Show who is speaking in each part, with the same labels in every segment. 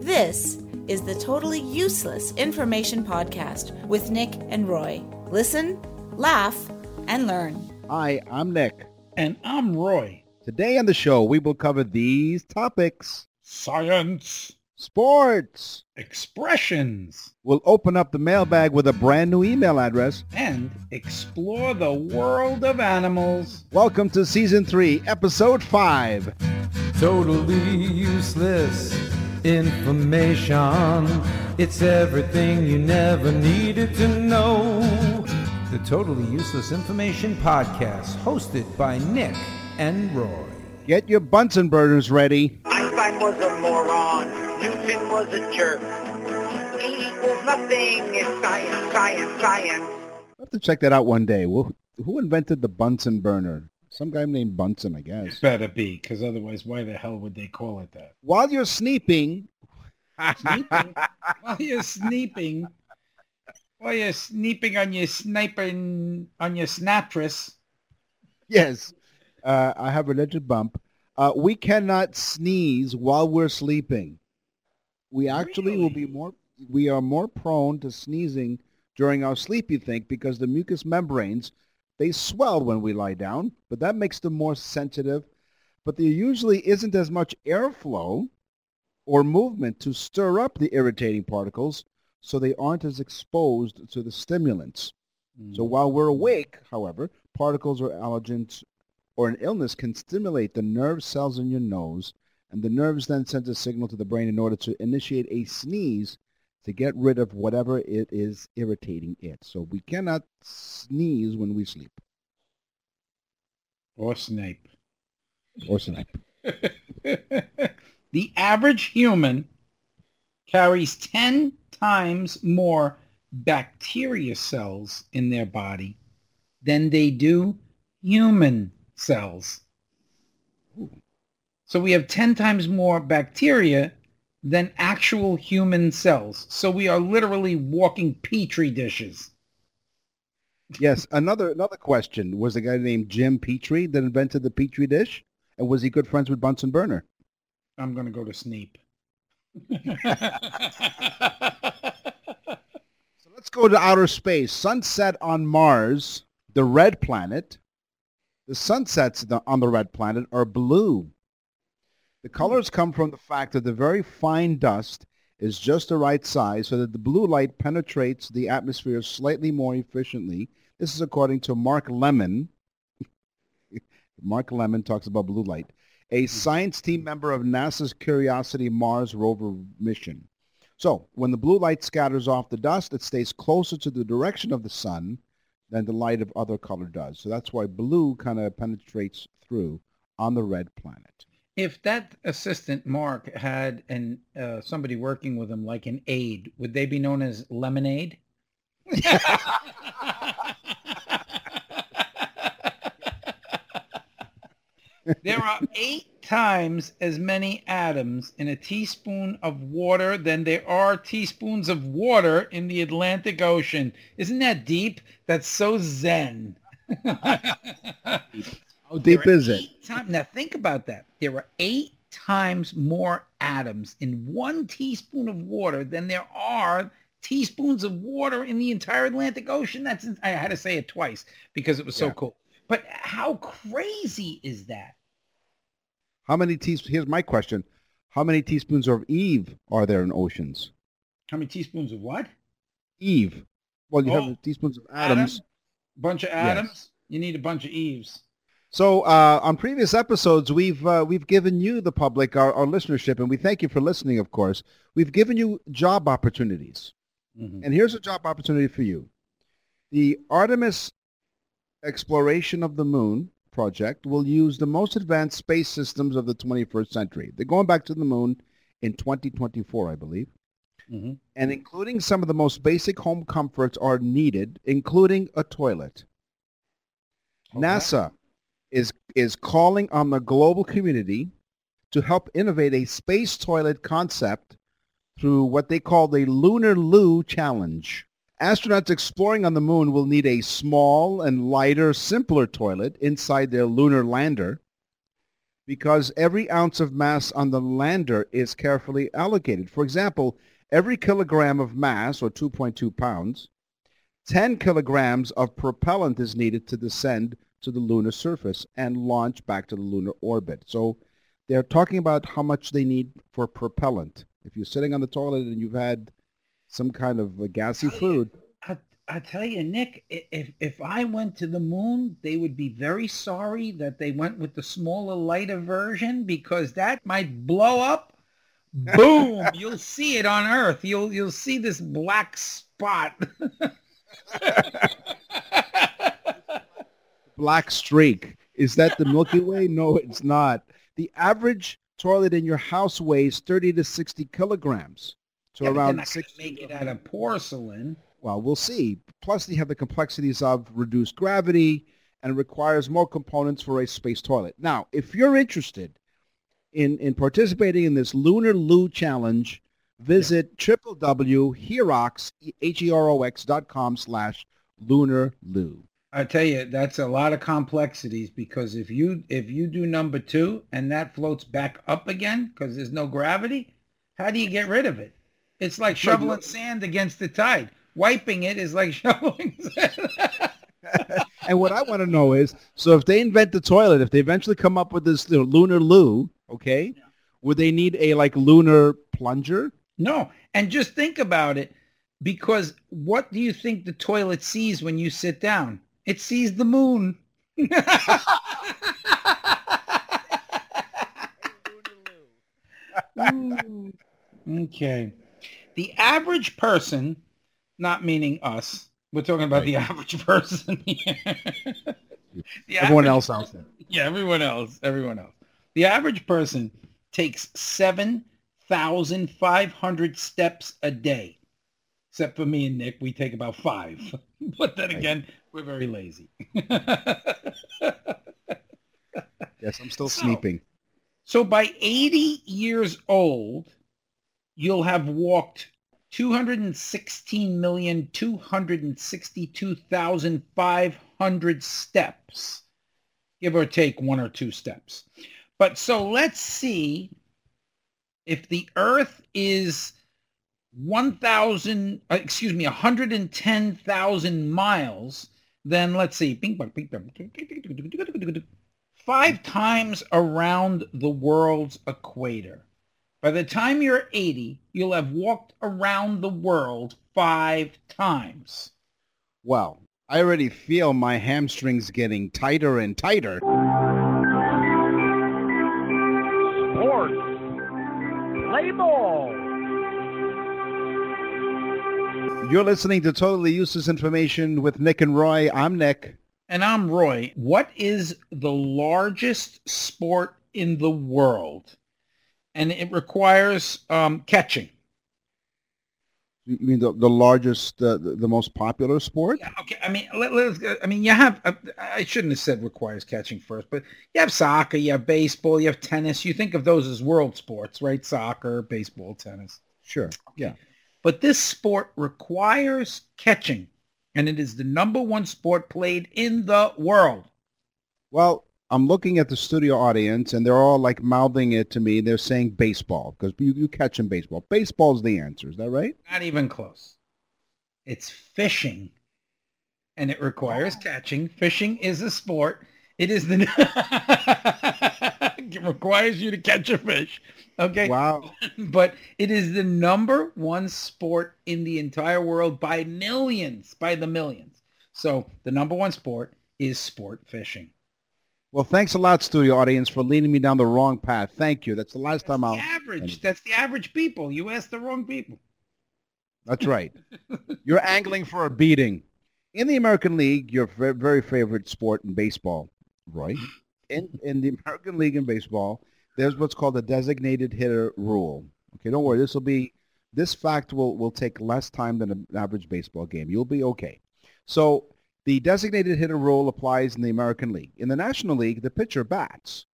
Speaker 1: This is the Totally Useless Information Podcast with Nick and Roy. Listen, laugh, and learn.
Speaker 2: Hi, I'm Nick.
Speaker 3: And I'm Roy.
Speaker 2: Today on the show, we will cover these topics.
Speaker 3: Science.
Speaker 2: Sports.
Speaker 3: Expressions.
Speaker 2: We'll open up the mailbag with a brand new email address.
Speaker 3: And explore the world of animals.
Speaker 2: Welcome to Season 3, Episode 5.
Speaker 4: Totally useless information. It's everything you never needed to know. The Totally Useless Information Podcast, hosted by Nick and Roy.
Speaker 2: Get your Bunsen burners ready.
Speaker 5: Einstein was a moron. Newton was a jerk. E equals nothing. It's science, science, science.
Speaker 2: I'll have to check that out one day. Well, who invented the Bunsen burner? Some guy named Bunsen, I guess.
Speaker 3: Better be, because otherwise, why the hell would they call it that?
Speaker 2: While you're sneeping,
Speaker 3: Sneeping? while you're sneeping, while you're sneeping on your sniper on your snatress.
Speaker 2: yes, uh, I have a little bump. Uh, we cannot sneeze while we're sleeping. We actually will be more. We are more prone to sneezing during our sleep. You think because the mucous membranes they swell when we lie down, but that makes them more sensitive. But there usually isn't as much airflow or movement to stir up the irritating particles, so they aren't as exposed to the stimulants. So mm. while we're awake, however, particles or allergens or an illness can stimulate the nerve cells in your nose, and the nerves then send a signal to the brain in order to initiate a sneeze to get rid of whatever it is irritating it. So we cannot sneeze when we sleep
Speaker 3: or Snape.
Speaker 2: or snipe.
Speaker 3: the average human carries 10 times more bacteria cells in their body than they do human cells. So we have 10 times more bacteria than actual human cells. So we are literally walking petri dishes.
Speaker 2: Yes, another another question was a guy named Jim Petrie that invented the Petri dish, and was he good friends with Bunsen burner?
Speaker 3: I'm going to go to Snape.
Speaker 2: So let's go to outer space. Sunset on Mars, the red planet. The sunsets on the red planet are blue. The colors come from the fact that the very fine dust is just the right size so that the blue light penetrates the atmosphere slightly more efficiently. This is according to Mark Lemmon. Mark Lemmon talks about blue light, a hmm. science team member of NASA's Curiosity Mars rover mission. So when the blue light scatters off the dust, it stays closer to the direction of the sun than the light of other color does. So that's why blue kind of penetrates through on the red planet.
Speaker 3: If that assistant Mark had an uh, somebody working with him like an aide, would they be known as lemonade? there are eight times as many atoms in a teaspoon of water than there are teaspoons of water in the Atlantic Ocean. Isn't that deep? That's so zen.
Speaker 2: How deep is it?
Speaker 3: Time, now think about that. There are eight times more atoms in one teaspoon of water than there are teaspoons of water in the entire Atlantic Ocean. That's I had to say it twice because it was so
Speaker 2: Yeah.
Speaker 3: cool. But how crazy is that?
Speaker 2: How many teaspoons? Here's my question. How many teaspoons of Eve are there in oceans?
Speaker 3: How many teaspoons of what?
Speaker 2: Eve. Well, you
Speaker 3: Oh,
Speaker 2: have teaspoons of atoms.
Speaker 3: Bunch of atoms. You need a bunch of Eves.
Speaker 2: So uh, on previous episodes, we've uh, we've given you, the public, our, our listenership, and we thank you for listening, of course. We've given you job opportunities.
Speaker 3: Mhm.
Speaker 2: And here's a job opportunity for you. The Artemis Exploration of the Moon project will use the most advanced space systems of the 21st century. They're going back to the moon in 2024, I believe.
Speaker 3: Mhm.
Speaker 2: And including some of the most basic home comforts are needed, including a toilet.
Speaker 3: Okay.
Speaker 2: NASA is is calling on the global community to help innovate a space toilet concept through what they call the Lunar Loo Challenge. Astronauts exploring on the moon will need a small and lighter, simpler toilet inside their lunar lander because every ounce of mass on the lander is carefully allocated. For example, every kilogram of mass, or 2.2 pounds, 10 kilograms of propellant is needed to descend to the lunar surface and launch back to the lunar orbit. So they're talking about how much they need for propellant. If you're sitting on the toilet and you've had some kind of gassy food,
Speaker 3: I, I tell you, Nick, if if I went to the moon, they would be very sorry that they went with the smaller, lighter version because that might blow up. Boom! you'll see it on Earth. You'll you'll see this black spot.
Speaker 2: black streak. Is that the Milky Way? No, it's not. The average toilet in your house weighs 30 to 60 kilograms. So
Speaker 3: Yeah,
Speaker 2: around
Speaker 3: gonna
Speaker 2: six.
Speaker 3: make it out of porcelain.
Speaker 2: Well, we'll see. Plus, they have the complexities of reduced gravity and requires more components for a space toilet. Now, if you're interested in, in participating in this Lunar Loo Challenge, visit www.herox, H-E-R-O-X dot com slash lunar loo.
Speaker 3: I tell you, that's a lot of complexities because if you if you do number two and that floats back up again because there's no gravity, how do you get rid of it? It's like shoveling sand against the tide. Wiping it is like shoveling sand.
Speaker 2: And what I want to know is, so if they invent the toilet, if they eventually come up with this you know, lunar loo, okay, would they need a like lunar plunger?
Speaker 3: no, and just think about it because what do you think the toilet sees when you sit down? It sees the moon. Ooh. okay. The average person, not meaning us, we're talking about the average person. The
Speaker 2: Everyone
Speaker 3: average
Speaker 2: else out there.
Speaker 3: yeah, everyone else, everyone else. The average person takes 7,500 steps a day. Except for me and Nick, we take about five. But then again, we're very lazy.
Speaker 2: Yes, I'm still
Speaker 3: So-
Speaker 2: sleeping.
Speaker 3: so by 80 years old, you'll have walked 216,262,500 steps, give or take one or two steps. But so let's see if the Earth is 1,000, uh, excuse me, 110,000 miles, then let's see, bing, bong, bing, bong, five times around the world's equator. By the time you're 80, you'll have walked around the world five times.
Speaker 2: Well, I already feel my hamstrings getting tighter and tighter.
Speaker 6: Sports. Play ball.
Speaker 2: You're listening to Totally Useless Information with Nick and Roy. I'm Nick.
Speaker 3: And I'm Roy. What is the largest sport in the world? And it requires um, catching.
Speaker 2: You mean the, the largest, uh, the, the most popular sport?
Speaker 3: Yeah, okay. I mean, let, us I mean, you have. Uh, I shouldn't have said requires catching first, but you have soccer, you have baseball, you have tennis. You think of those as world sports, right? Soccer, baseball, tennis.
Speaker 2: Sure. Yeah.
Speaker 3: But this sport requires catching, and it is the number one sport played in the world.
Speaker 2: Well, I'm looking at the studio audience, and they're all like mouthing it to me. They're saying baseball because you, you catch in baseball. Baseball's the answer. Is that right?
Speaker 3: Not even close. It's fishing, and it requires oh. catching. Fishing is a sport. It is the requires you to catch a fish. Okay.
Speaker 2: Wow.
Speaker 3: but it is the number one sport in the entire world by millions, by the millions. So the number one sport is sport fishing.
Speaker 2: Well, thanks a lot, studio audience, for leading me down the wrong path. Thank you. That's the last time I'll.
Speaker 3: Average. That's the average people. You asked the wrong people.
Speaker 2: That's right. You're angling for a beating. In the American League, your very favorite sport in baseball, Roy, in, in the American League in baseball, there's what's called a designated hitter rule. Okay, don't worry. This will be this fact will will take less time than an average baseball game. You'll be okay. So the designated hitter rule applies in the American League. In the National League, the pitcher bats.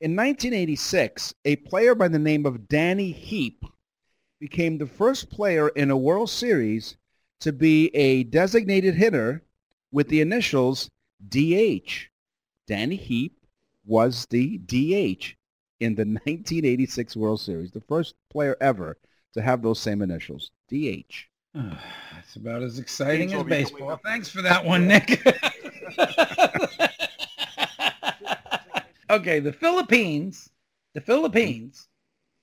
Speaker 2: In 1986, a player by the name of Danny Heep became the first player in a World Series to be a designated hitter with the initials DH. Danny Heep was the DH in the 1986 World Series, the first player ever to have those same initials, DH.
Speaker 3: That's about as exciting as baseball. Thanks for that one, Nick. okay, the Philippines, the Philippines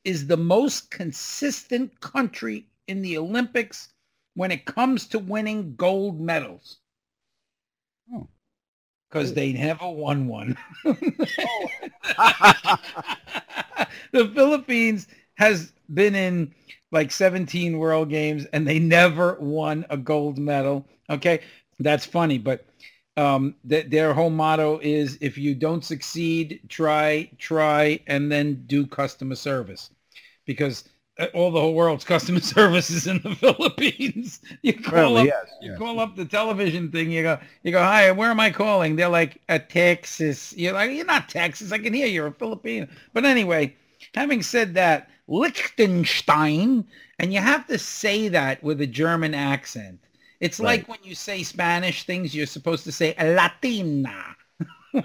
Speaker 3: is the most consistent country in the Olympics when it comes to winning gold medals. Because they never won one. the Philippines has been in like 17 world games and they never won a gold medal. Okay. That's funny, but um, th- their whole motto is if you don't succeed, try, try, and then do customer service because all the whole world's customer services in the Philippines. You call up,
Speaker 2: yes,
Speaker 3: you
Speaker 2: yes.
Speaker 3: call up the television thing. You go, you go, hi, where am I calling? They're like, at Texas. You're like, you're not Texas. I can hear you're a Filipino. But anyway, having said that, Liechtenstein, and you have to say that with a German accent. It's like when you say Spanish things, you're supposed to say Latina.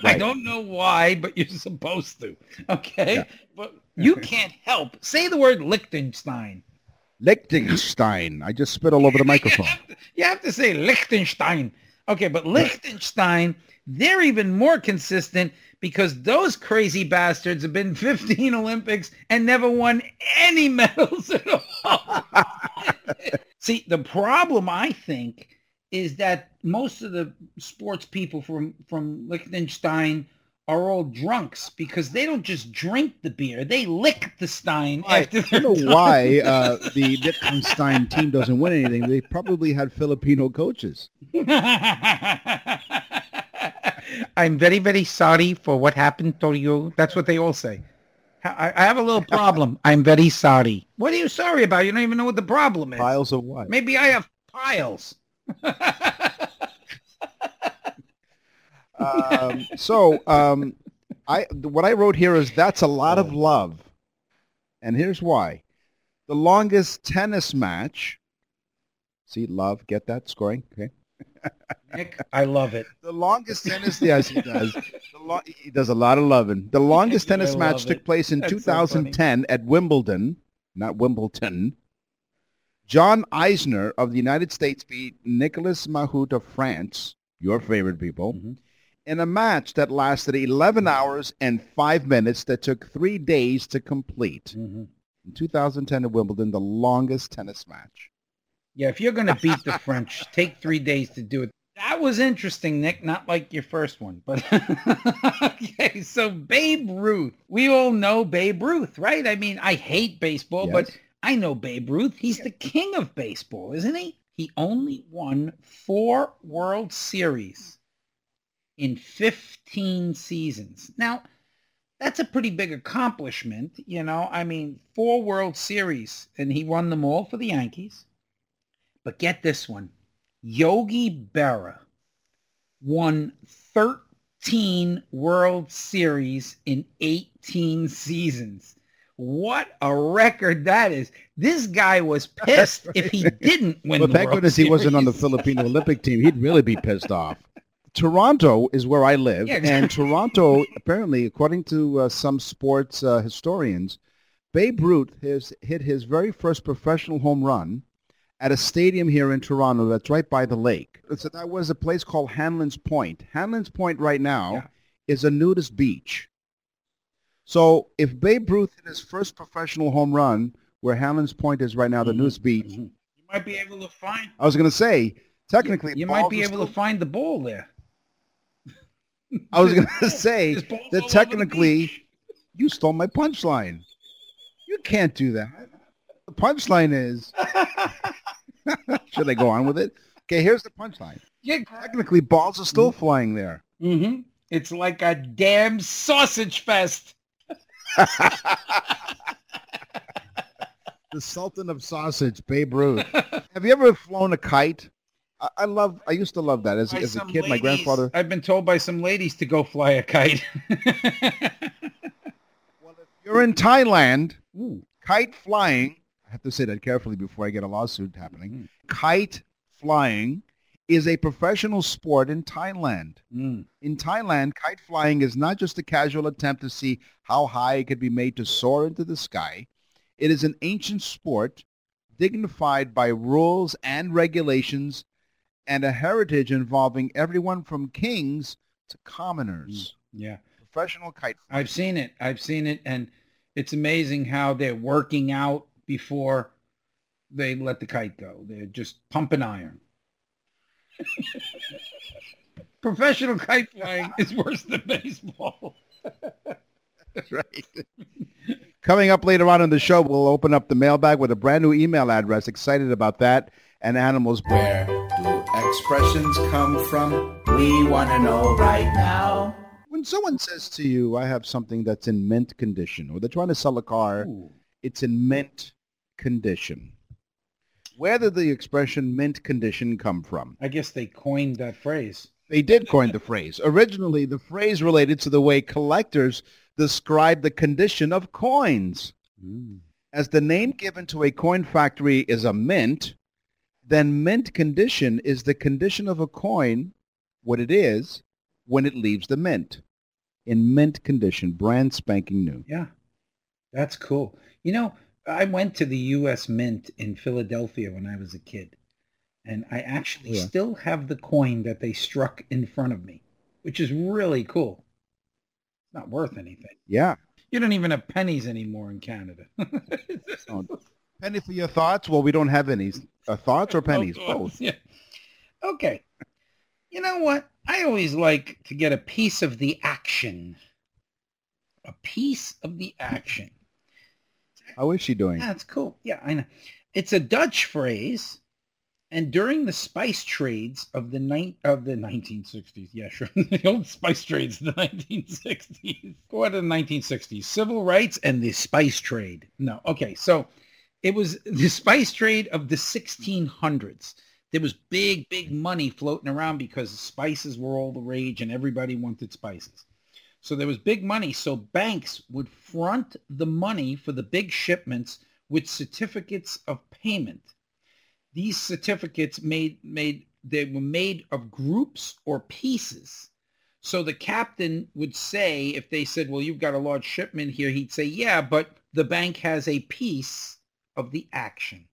Speaker 3: I don't know why, but you're supposed to. Okay?
Speaker 2: Yeah.
Speaker 3: But you can't help. Say the word Liechtenstein.
Speaker 2: Liechtenstein. I just spit all over the microphone.
Speaker 3: You have to say Liechtenstein. Okay, but Liechtenstein, they're even more consistent because those crazy bastards have been 15 Olympics and never won any medals at all. See, the problem, I think, is that most of the sports people from, from Liechtenstein are all drunks because they don't just drink the beer. They lick the stein after
Speaker 2: I don't know
Speaker 3: done.
Speaker 2: why uh, the Liechtenstein team doesn't win anything. They probably had Filipino coaches.
Speaker 3: I'm very, very sorry for what happened to you. That's what they all say. I, I have a little problem. I'm very sorry. What are you sorry about? You don't even know what the problem is.
Speaker 2: Piles of what?
Speaker 3: Maybe I have piles.
Speaker 2: Um, so um, I what I wrote here is that's a lot of love, and here's why: the longest tennis match. See, love, get that scoring. Okay.
Speaker 3: Nick, I love it.
Speaker 2: The longest tennis, yes, he does. The lo- he does a lot of loving. The longest tennis match
Speaker 3: love
Speaker 2: took place in
Speaker 3: That's so
Speaker 2: 2010 at Wimbledon, not Wimbledon. John Isner of the United States beat Nicolas Mahut of France, your favorite people,
Speaker 3: Mm-hmm.
Speaker 2: in a match that lasted 11 hours and 5 minutes that took 3 days to complete.
Speaker 3: Mm-hmm.
Speaker 2: In 2010 at Wimbledon, the longest tennis match.
Speaker 3: Yeah, if you're going to beat the French, take three days to do it. That was interesting, Nick. Not like your first one, but okay. So Babe Ruth, we all know Babe Ruth, right? I mean, I hate baseball, but
Speaker 2: Yes.
Speaker 3: I know Babe Ruth. He's the king of baseball, isn't he? He only won four World Series in 15 seasons. Now, that's a pretty big accomplishment, you know. I mean, four World Series, and he won them all for the Yankees. But get this one. Yogi Berra won 13 World Series in 18 seasons. What a record that is. This guy was pissed if he didn't win
Speaker 2: Well,
Speaker 3: the
Speaker 2: thank
Speaker 3: World
Speaker 2: goodness he wasn't on the Filipino Olympic team. He'd really be pissed off. Toronto is where I live,
Speaker 3: Yeah,
Speaker 2: and. Toronto, apparently, according to uh, some sports uh, historians, Babe Ruth has hit his very first professional home run at a stadium here in Toronto that's right by the lake. It's, that was a place called Hanlon's Point. Hanlon's Point right now
Speaker 3: Yeah.
Speaker 2: is a nudist beach. So if Babe Ruth hit his first professional home run where Hanlon's Point is right now, the
Speaker 3: Mhm,
Speaker 2: nudist beach,
Speaker 3: mhm. You might be able to find
Speaker 2: I was going to say, technically,
Speaker 3: you might be able to find the ball there.
Speaker 2: I was going to say
Speaker 3: There's balls all
Speaker 2: that technically, you stole my punchline. You can't do that. The punchline is, should I go on with it? Okay, here's the punchline.
Speaker 3: Yeah,
Speaker 2: Technically, balls are still flying there.
Speaker 3: hmm It's like a damn sausage fest.
Speaker 2: the Sultan of Sausage, Babe Ruth. Have you ever flown a kite? I, I love. I used to love that as, as a kid. My grandfather.
Speaker 3: I've been told by some ladies to go fly a kite.
Speaker 2: well, if You're in Thailand.
Speaker 3: Ooh.
Speaker 2: Kite flying. I have to say that carefully before I get a lawsuit happening.
Speaker 3: Mm.
Speaker 2: Kite flying is a professional sport in Thailand.
Speaker 3: Mm.
Speaker 2: In Thailand, kite flying is not just a casual attempt to see how high it could be made to soar into the sky. It is an ancient sport dignified by rules and regulations and a heritage involving everyone from kings to commoners.
Speaker 3: Yeah.
Speaker 2: Professional kite flying.
Speaker 3: I've seen it. I've seen it, and it's amazing how they're working out before they let the kite go. They're just pumping iron. Professional kite flying is worse than baseball.
Speaker 2: That's right. Coming up later on in the show, we'll open up the mailbag with a brand new email address. Excited about that. And animals.
Speaker 7: Where do expressions come from? We want to know right now.
Speaker 2: When someone says to you, I have something that's in mint condition, or they're trying to sell a car,
Speaker 3: Ooh.
Speaker 2: it's in mint condition. Where did the expression mint condition come from?
Speaker 3: I guess they coined that phrase.
Speaker 2: They did coin the phrase. Originally, the phrase related to the way collectors describe the condition of coins. Hmm. As the name given to a coin factory is a mint, then mint condition is the condition of a coin, what it is, when it leaves the mint. In mint condition, brand spanking new.
Speaker 3: Yeah, that's cool. You know, I went to the U.S. Mint in Philadelphia when I was a kid, and I actually
Speaker 2: Yeah.
Speaker 3: still have the coin that they struck in front of me, which is really cool. It's not worth anything.
Speaker 2: Yeah.
Speaker 3: You don't even have pennies anymore in Canada.
Speaker 2: Oh, penny for your thoughts? Well, we don't have any. Uh, thoughts or pennies?
Speaker 3: Oh,
Speaker 2: Both.
Speaker 3: Yeah. Okay. You know what? I always like to get a piece of the action. A piece of the action.
Speaker 2: How is she doing?
Speaker 3: That's cool. Yeah, I know. It's a Dutch phrase, and during the spice trades of the ni- of the 1960s, yeah, sure, the old spice trades of the 1960s. Go ahead the 1960s, civil rights and the spice trade. No, okay, so it was the spice trade of the 1600s. There was big, big money floating around because spices were all the rage and everybody wanted spices. So there was big money. So banks would front the money for the big shipments with certificates of payment. These certificates made made they were made of groups or pieces. So the captain would say, if they said, well, you've got a large shipment here, he'd say, yeah, but the bank has a piece of the action.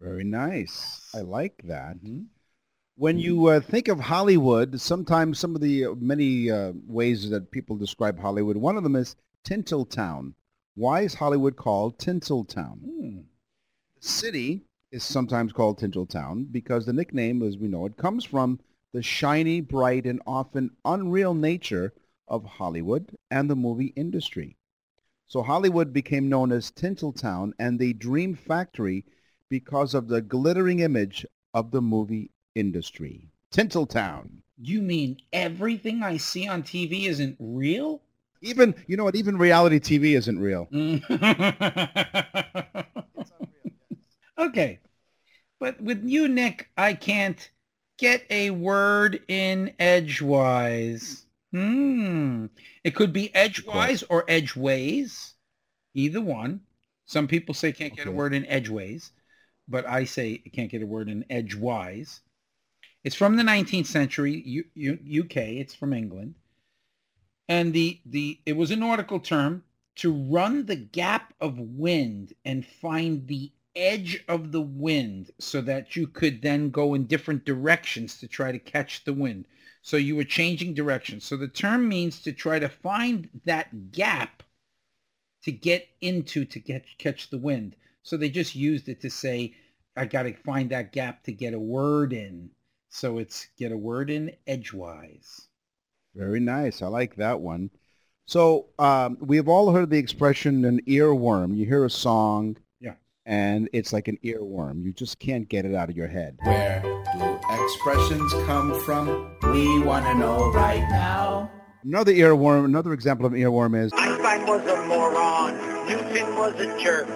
Speaker 2: Very nice. I like that. Mm-hmm. When you uh, think of Hollywood, sometimes some of the uh, many uh, ways that people describe Hollywood, one of them is Tinseltown. Why is Hollywood called Tinseltown?
Speaker 3: Hmm.
Speaker 2: The city is sometimes called Tinseltown because the nickname, as we know it, comes from the shiny, bright, and often unreal nature of Hollywood and the movie industry. So Hollywood became known as Tinseltown and the Dream Factory because of the glittering image of the movie industry. Tinseltown.
Speaker 3: You mean everything I see on TV isn't real?
Speaker 2: Even, you know what, even reality TV isn't real.
Speaker 3: okay. But with you, Nick, I can't get a word in edgewise. Hmm. It could be edgewise or edgeways. Either one. Some people say can't get a word in edgeways, but I say can't get a word in edgewise. It's from the 19th century, U- U- UK. It's from England. And the, the it was a nautical term to run the gap of wind and find the edge of the wind so that you could then go in different directions to try to catch the wind. So you were changing directions. So the term means to try to find that gap to get into to get catch the wind. So they just used it to say, I got to find that gap to get a word in. So it's get a word in edgewise.
Speaker 2: Very nice. I like that one. So um, we've all heard the expression an earworm. You hear a song
Speaker 3: Yeah.
Speaker 2: and it's like an earworm. You just can't get it out of your head.
Speaker 7: Where do expressions come from? We want to know right now.
Speaker 2: Another earworm, another example of an earworm is
Speaker 5: Einstein was a moron. Newton was a jerk.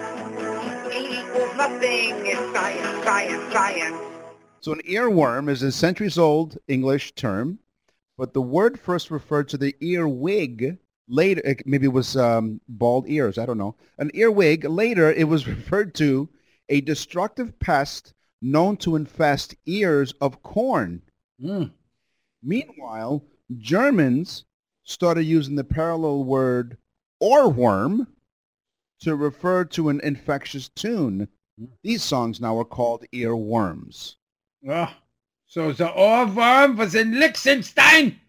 Speaker 5: equals nothing. It's science, science, science.
Speaker 2: So an earworm is a centuries-old English term, but the word first referred to the earwig. Later, it- maybe it was um, bald ears. I don't know. An earwig. Later, it was referred to a destructive pest known to infest ears of corn.
Speaker 3: Mm.
Speaker 2: Meanwhile, Germans started using the parallel word Ohrwurm to refer to an infectious tune. These songs now are called earworms.
Speaker 3: Ah, so the Ohrwurm was in Liechtenstein.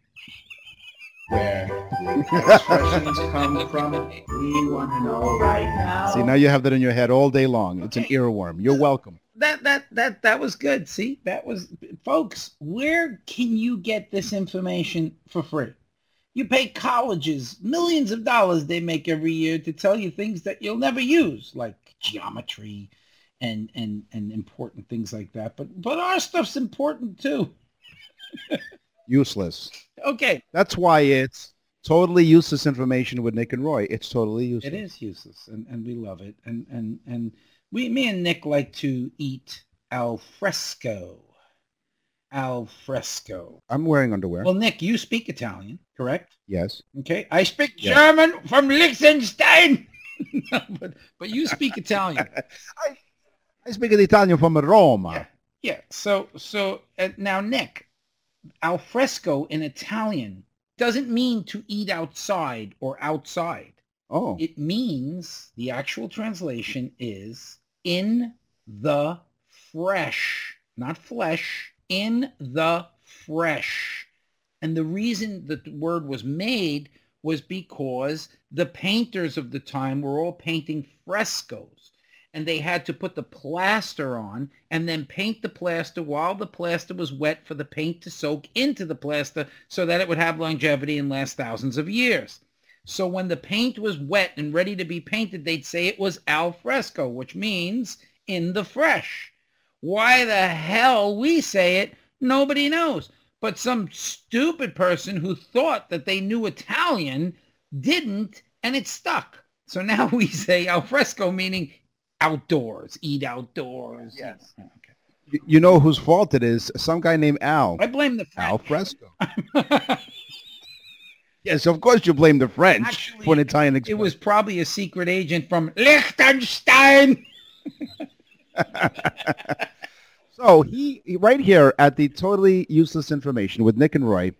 Speaker 7: Where the expressions come from, we want to know right now.
Speaker 2: See, now you have that in your head all day long. It's an earworm. You're welcome.
Speaker 3: That that that that was good. See, that was folks. Where can you get this information for free? You pay colleges millions of dollars they make every year to tell you things that you'll never use, like geometry and and and important things like that. But but our stuff's important too.
Speaker 2: Useless.
Speaker 3: Okay,
Speaker 2: That's why it's totally useless information with Nick and Roy. It's totally useless.
Speaker 3: it is useless, and and we love it, and and and we, me and Nick like to eat al fresco. Al fresco.
Speaker 2: I'm wearing underwear.
Speaker 3: Well, Nick, you speak Italian, correct?
Speaker 2: yes.
Speaker 3: Okay, I speak
Speaker 2: Yes.
Speaker 3: German from Liechtenstein. No, but but you speak Italian.
Speaker 2: I speak in Italian from Roma.
Speaker 3: Yeah. Yeah. So so uh, now Nick, al fresco in Italian doesn't mean to eat outside or outside.
Speaker 2: Oh.
Speaker 3: It means the actual translation is in the fresh, not flesh, in the fresh. And the reason that the word was made was because the painters of the time were all painting frescoes and they had to put the plaster on and then paint the plaster while the plaster was wet for the paint to soak into the plaster so that it would have longevity and last thousands of years. So when the paint was wet and ready to be painted, they'd say it was al fresco, which means in the fresh. Why the hell we say it, nobody knows. But some stupid person who thought that they knew Italian didn't, and it stuck. So now we say al fresco, meaning outdoors, eat outdoors.
Speaker 2: Yes.
Speaker 3: Yeah, oh, okay.
Speaker 2: You- You know whose fault it is? Some guy named Al.
Speaker 3: I blame the French.
Speaker 2: Al Fresco. Yes, of course you blame the French
Speaker 3: Actually,
Speaker 2: for an Italian
Speaker 3: It was probably a secret agent from Liechtenstein.
Speaker 2: So he he- right here at the totally useless information with Nick and Roy,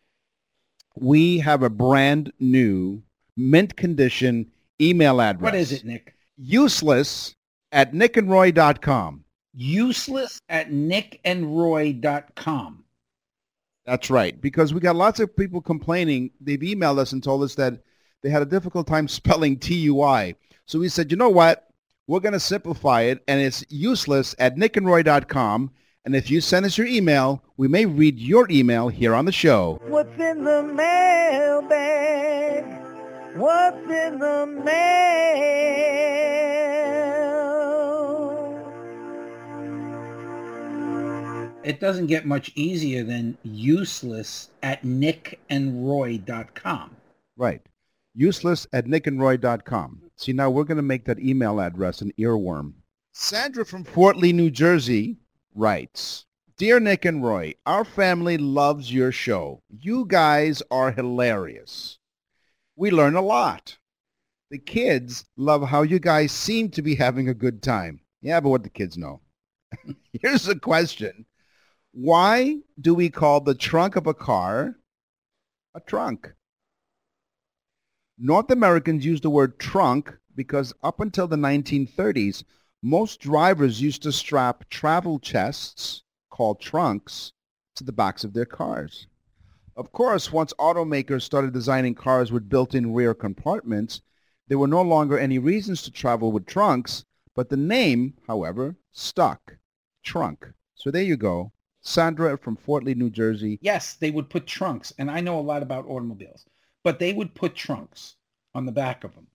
Speaker 2: we have a brand new mint condition email address.
Speaker 3: What is it, Nick?
Speaker 2: Useless at nickandroy.com.
Speaker 3: Useless at nickandroy.com.
Speaker 2: That's right. Because we got lots of people complaining. They've emailed us and told us that they had a difficult time spelling TUI. So we said, you know what? We're going to simplify it, and it's useless at nickandroy.com. And if you send us your email, we may read your email here on the show.
Speaker 8: What's in the mailbag? What's in the mail?
Speaker 3: It doesn't get much easier than useless at nickandroy.com.
Speaker 2: Right. Useless at nickandroy.com. See, now we're going to make that email address an earworm. Sandra from Fort Lee, New Jersey writes, Dear Nick and Roy, our family loves your show. You guys are hilarious. We learn a lot. The kids love how you guys seem to be having a good time. Yeah, but what the kids know. Here's a question. Why do we call the trunk of a car a trunk? North Americans use the word trunk because up until the 1930s, most drivers used to strap travel chests, called trunks, to the backs of their cars. Of course, once automakers started designing cars with built-in rear compartments, there were no longer any reasons to travel with trunks, but the name, however, stuck. Trunk. So there you go. Sandra from Fort Lee, New Jersey.
Speaker 3: Yes, they would put trunks, and I know a lot about automobiles, but they would put trunks on the back of them.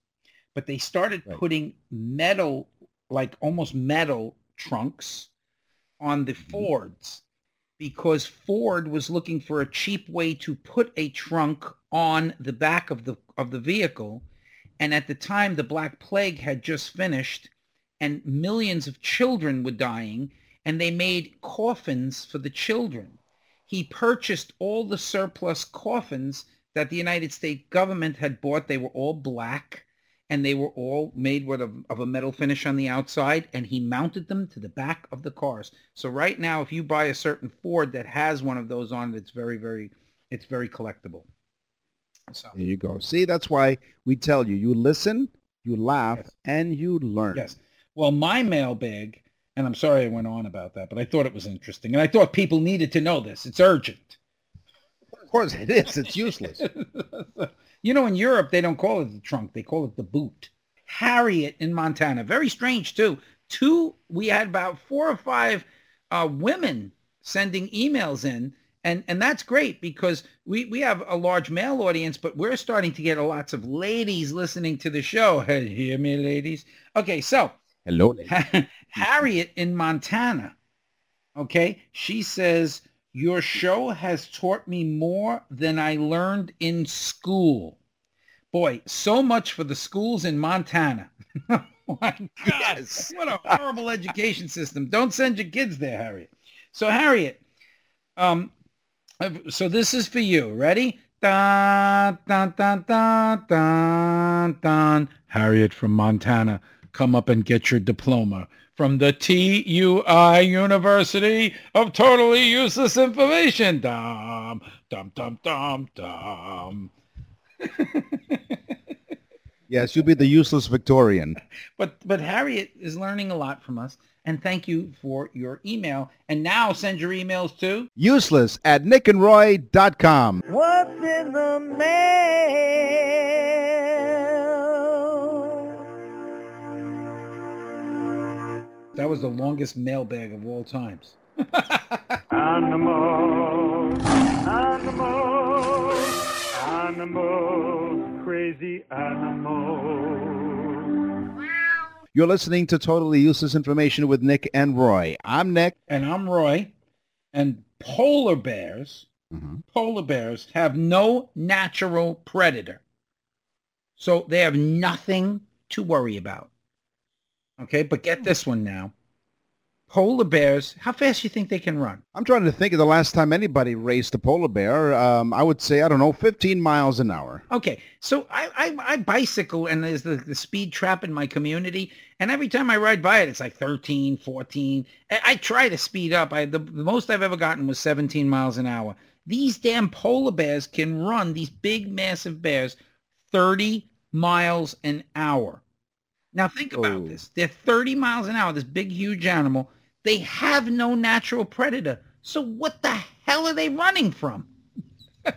Speaker 3: But they started
Speaker 2: Right.
Speaker 3: putting metal, like almost metal trunks on the mm-hmm. Fords because Ford was looking for a cheap way to put a trunk on the back of the of the vehicle. And at the time, the Black Plague had just finished, and millions of children were dying, and they made coffins for the children. He purchased all the surplus coffins that the United States government had bought. They were all black and they were all made with a, of a metal finish on the outside and he mounted them to the back of the cars. So right now, if you buy a certain Ford that has one of those on it, it's very, very, it's very collectible. So
Speaker 2: There you go. See, that's why we tell you, you listen, you laugh,
Speaker 3: Yes.
Speaker 2: and you learn.
Speaker 3: Yes. Well, my mailbag, and I'm sorry I went on about that, but I thought it was interesting. And I thought people needed to know this. It's urgent.
Speaker 2: Of course it is. It's useless.
Speaker 3: you know, in Europe, they don't call it the trunk. They call it the boot. Harriet in Montana. Very strange, too. Two, we had about four or five uh, women sending emails in. And, and that's great because we, we have a large male audience, but we're starting to get lots of ladies listening to the show. Hey, hear me, ladies? Okay, so
Speaker 2: Hello.
Speaker 3: Harriet in Montana. Okay, she says your show has taught me more than I learned in school. Boy, so much for the schools in Montana. oh my God, what a horrible education system! Don't send your kids there, Harriet. So Harriet, um, so this is for you. Ready? Dun, dun, dun, dun, dun, dun. Harriet from Montana, come up and get your diploma from the TUI University of Totally Useless Information. Dum, dum, dum, dum, dum.
Speaker 2: Yes, you'll be the useless Victorian.
Speaker 3: But but Harriet is learning a lot from us, and thank you for your email. And now send your emails to
Speaker 2: Useless at nickandroy.com.
Speaker 8: What's in the mail?
Speaker 3: That was the longest mailbag of all times.
Speaker 6: Animals, animals, animals, crazy animals.
Speaker 2: You're listening to Totally Useless Information with Nick and Roy. I'm Nick.
Speaker 3: And I'm Roy. And polar bears, mm-hmm. polar bears have no natural predator. So they have nothing to worry about. Okay, but get this one now. Polar bears, how fast do you think they can run?
Speaker 2: I'm trying to think of the last time anybody raced a polar bear. Um, I would say, I don't know, 15 miles an hour.
Speaker 3: Okay, so I, I, I bicycle and there's the, the speed trap in my community. And every time I ride by it, it's like 13, 14. I, I try to speed up. I, the, the most I've ever gotten was 17 miles an hour. These damn polar bears can run, these big, massive bears, 30 miles an hour. Now think about
Speaker 2: Oh.
Speaker 3: this. They're 30 miles an hour, this big, huge animal. They have no natural predator. So what the hell are they running from?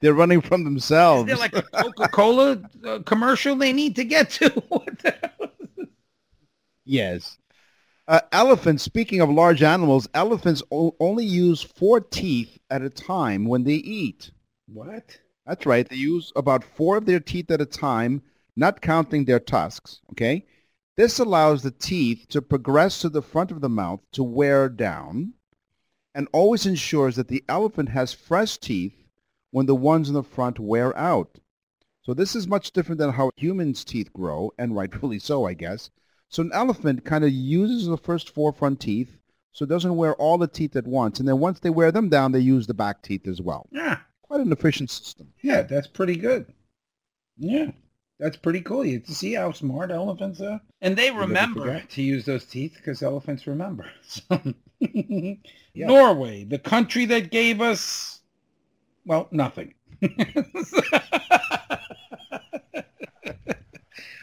Speaker 2: They're running from themselves.
Speaker 3: They're like a Coca-Cola uh, commercial they need to get to? What the hell?
Speaker 2: Yes. Uh, elephants, speaking of large animals, elephants o- only use four teeth at a time when they eat.
Speaker 3: What?
Speaker 2: That's right. They use about four of their teeth at a time, not counting their tusks. Okay? This allows the teeth to progress to the front of the mouth to wear down and always ensures that the elephant has fresh teeth when the ones in the front wear out. So this is much different than how humans' teeth grow, and rightfully so, I guess. So an elephant kind of uses the first four front teeth so it doesn't wear all the teeth at once. And then once they wear them down, they use the back teeth as well.
Speaker 3: Yeah.
Speaker 2: Quite an efficient system.
Speaker 3: Yeah, that's pretty good. Yeah. That's pretty cool. You to see how smart elephants are. And they remember to use those teeth because elephants remember. So, Norway, the country that gave us, well, nothing.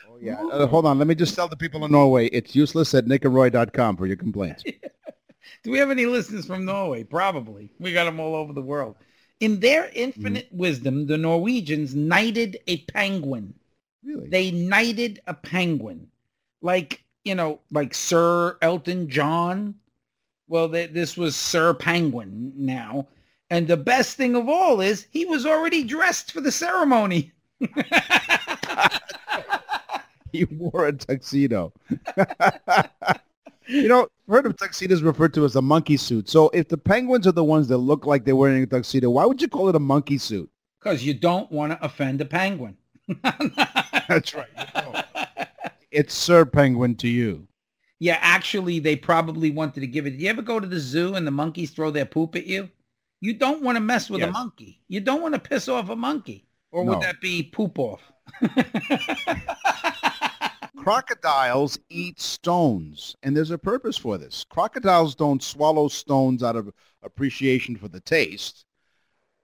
Speaker 2: Oh, yeah. Uh, hold on. Let me just tell the people in Norway it's useless at nickandroy.com for your complaints.
Speaker 3: Do we have any listeners from Norway? Probably. We got them all over the world. In their mm-hmm. infinite wisdom, the Norwegians knighted a penguin.
Speaker 2: Really?
Speaker 3: They knighted a penguin. Like, you know, like Sir Elton John. Well, th- this was Sir Penguin now. And the best thing of all is he was already dressed for the ceremony.
Speaker 2: he wore a tuxedo. you know, I've heard of tuxedos referred to as a monkey suit. So if the penguins are the ones that look like they're wearing a tuxedo, why would you call it a monkey suit?
Speaker 3: Because you don't want to offend a penguin.
Speaker 2: That's right. It's Sir Penguin to you.
Speaker 3: Yeah, actually, they probably wanted to give it. You ever go to the zoo and the monkeys throw their poop at you? You don't want to mess with a monkey. You don't want to piss off a monkey. Or would that be poop off?
Speaker 2: Crocodiles eat stones, and there's a purpose for this. Crocodiles don't swallow stones out of appreciation for the taste.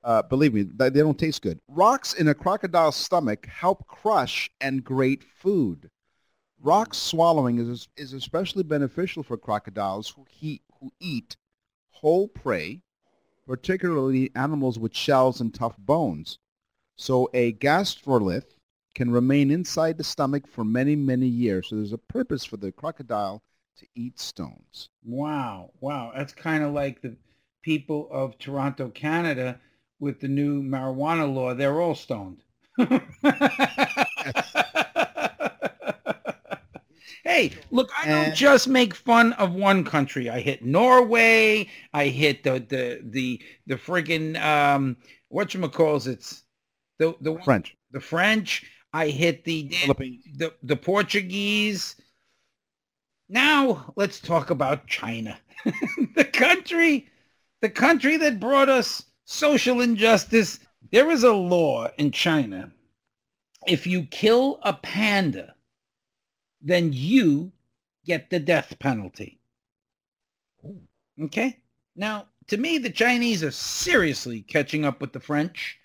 Speaker 2: Uh, believe me, they don't taste good. Rocks in a crocodile's stomach help crush and grate food. Rock swallowing is, is especially beneficial for crocodiles who, he, who eat whole prey, particularly animals with shells and tough bones. So a gastrolith can remain inside the stomach for many, many years. So there's a purpose for the crocodile to eat stones.
Speaker 3: Wow, wow. That's kind of like the people of Toronto, Canada with the new marijuana law. They're all stoned. hey, look, I don't just make fun of one country. I hit Norway. I hit the the the the friggin' um whatchamacalls it's the the
Speaker 2: French.
Speaker 3: the French. I hit the the the Portuguese. Now let's talk about China, the country, the country that brought us social injustice. There is a law in China. If you kill a panda, then you get the death penalty. Okay? Now, to me, the Chinese are seriously catching up with the French.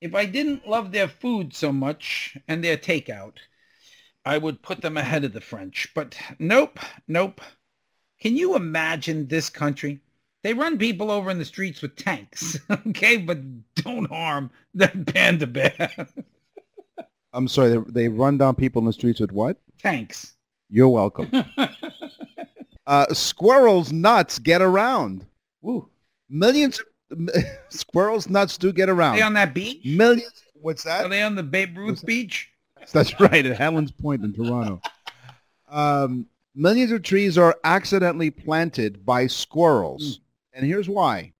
Speaker 3: If I didn't love their food so much and their takeout, I would put them ahead of the French. But nope, nope. Can you imagine this country? They run people over in the streets with tanks, okay, but don't harm that panda bear.
Speaker 2: I'm sorry, they, they run down people in the streets with what?
Speaker 3: tanks.
Speaker 2: You're welcome. uh, squirrels' nuts get around.
Speaker 3: Woo.
Speaker 2: Millions of squirrels' nuts do get around.
Speaker 3: Are they on that beach?
Speaker 2: Millions. What's that?
Speaker 3: Are they on the Babe Ruth beach?
Speaker 2: That's right, at Hanlan's Point in Toronto. Um, millions of trees are accidentally planted by squirrels. And here's why.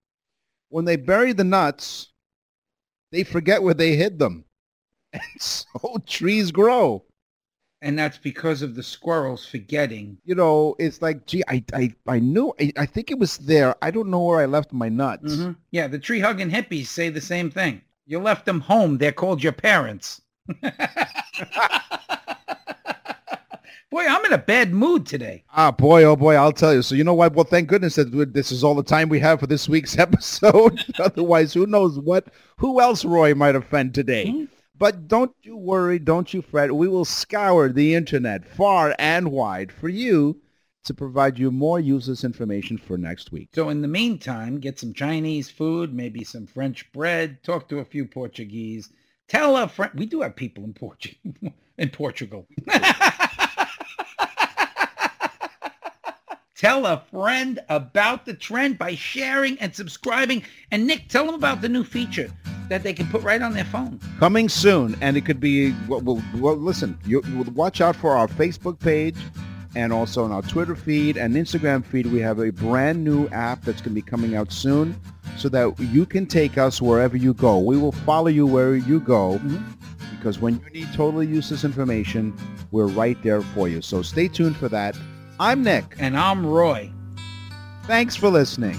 Speaker 2: When they bury the nuts, they forget where they hid them. And so trees grow.
Speaker 3: And that's because of the squirrels forgetting.
Speaker 2: You know, it's like, gee, I, I, I knew, I, I think it was there. I don't know where I left my nuts.
Speaker 3: Mhm. Yeah, the tree hugging hippies say the same thing. You left them home. They're called your parents. Boy, I'm in a bad mood today.
Speaker 2: Ah, boy, oh boy, I'll tell you. So you know what? Well, thank goodness that this is all the time we have for this week's episode. Otherwise, who knows what, who else Roy might offend today. But don't you worry, don't you fret. We will scour the internet far and wide for you to provide you more useless information for next week.
Speaker 3: So in the meantime, get some Chinese food, maybe some French bread, talk to a few Portuguese. Tell a friend. We do have people in, in Portugal. Tell a friend about the trend by sharing and subscribing. And Nick, tell them about the new feature that they can put right on their phone.
Speaker 2: Coming soon, and it could be, well, well, well listen, you, watch out for our Facebook page and also on our Twitter feed and Instagram feed. We have a brand new app that's going to be coming out soon so that you can take us wherever you go. We will follow you wherever you go mm-hmm. because when you need totally useless information, we're right there for you. So stay tuned for that. I'm Nick.
Speaker 3: And I'm Roy.
Speaker 2: Thanks for listening.